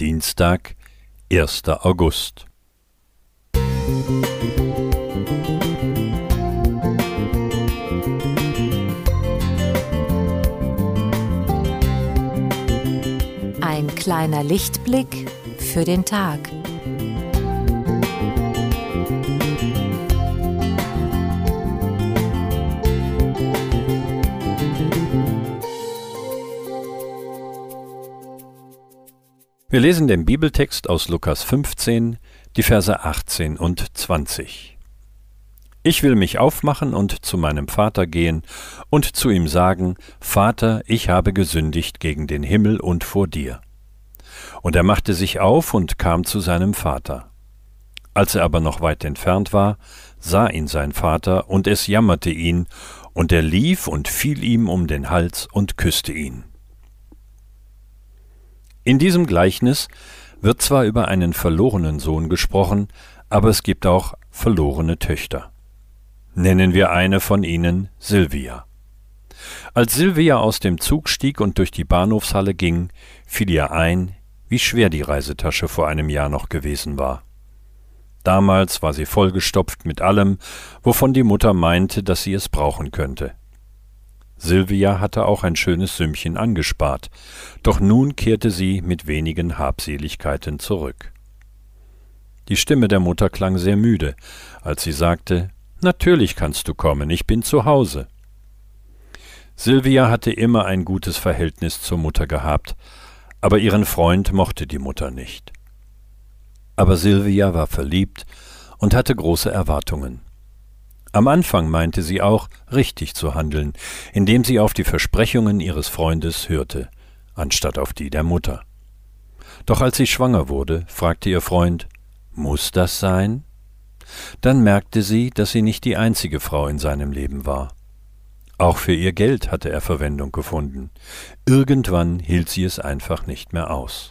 Dienstag, 1. August. Ein kleiner Lichtblick für den Tag. Wir lesen den Bibeltext aus Lukas 15, die Verse 18 und 20. Ich will mich aufmachen und zu meinem Vater gehen und zu ihm sagen, Vater, ich habe gesündigt gegen den Himmel und vor dir. Und er machte sich auf und kam zu seinem Vater. Als er aber noch weit entfernt war, sah ihn sein Vater, und es jammerte ihn, und er lief und fiel ihm um den Hals und küsste ihn. In diesem Gleichnis wird zwar über einen verlorenen Sohn gesprochen, aber es gibt auch verlorene Töchter. Nennen wir eine von ihnen Silvia. Als Silvia aus dem Zug stieg und durch die Bahnhofshalle ging, fiel ihr ein, wie schwer die Reisetasche vor einem Jahr noch gewesen war. Damals war sie vollgestopft mit allem, wovon die Mutter meinte, dass sie es brauchen könnte. Silvia hatte auch ein schönes Sümmchen angespart, doch nun kehrte sie mit wenigen Habseligkeiten zurück. Die Stimme der Mutter klang sehr müde, als sie sagte Natürlich kannst du kommen, ich bin zu Hause. Silvia hatte immer ein gutes Verhältnis zur Mutter gehabt, aber ihren Freund mochte die Mutter nicht. Aber Silvia war verliebt und hatte große Erwartungen. Am Anfang meinte sie auch, richtig zu handeln, indem sie auf die Versprechungen ihres Freundes hörte, anstatt auf die der Mutter. Doch als sie schwanger wurde, fragte ihr Freund, muss das sein? Dann merkte sie, dass sie nicht die einzige Frau in seinem Leben war. Auch für ihr Geld hatte er Verwendung gefunden. Irgendwann hielt sie es einfach nicht mehr aus.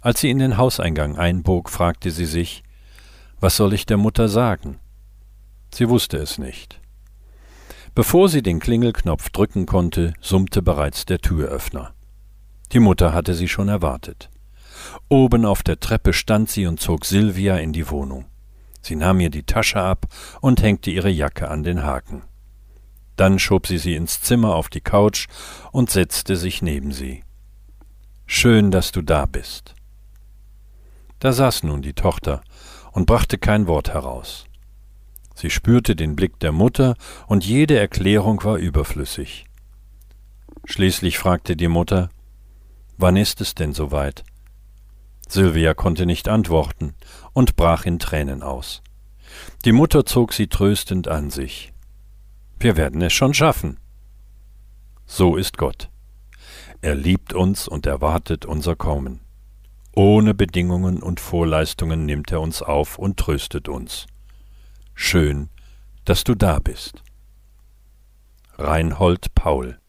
Als sie in den Hauseingang einbog, fragte sie sich, was soll ich der Mutter sagen? Sie wusste es nicht. Bevor sie den Klingelknopf drücken konnte, summte bereits der Türöffner. Die Mutter hatte sie schon erwartet. Oben auf der Treppe stand sie und zog Silvia in die Wohnung. Sie nahm ihr die Tasche ab und hängte ihre Jacke an den Haken. Dann schob sie sie ins Zimmer auf die Couch und setzte sich neben sie. Schön, dass du da bist. Da saß nun die Tochter und brachte kein Wort heraus. Sie spürte den Blick der Mutter, und jede Erklärung war überflüssig. Schließlich fragte die Mutter Wann ist es denn soweit? Sylvia konnte nicht antworten und brach in Tränen aus. Die Mutter zog sie tröstend an sich. Wir werden es schon schaffen. So ist Gott. Er liebt uns und erwartet unser Kommen. Ohne Bedingungen und Vorleistungen nimmt er uns auf und tröstet uns. Schön, dass du da bist. Reinhold Paul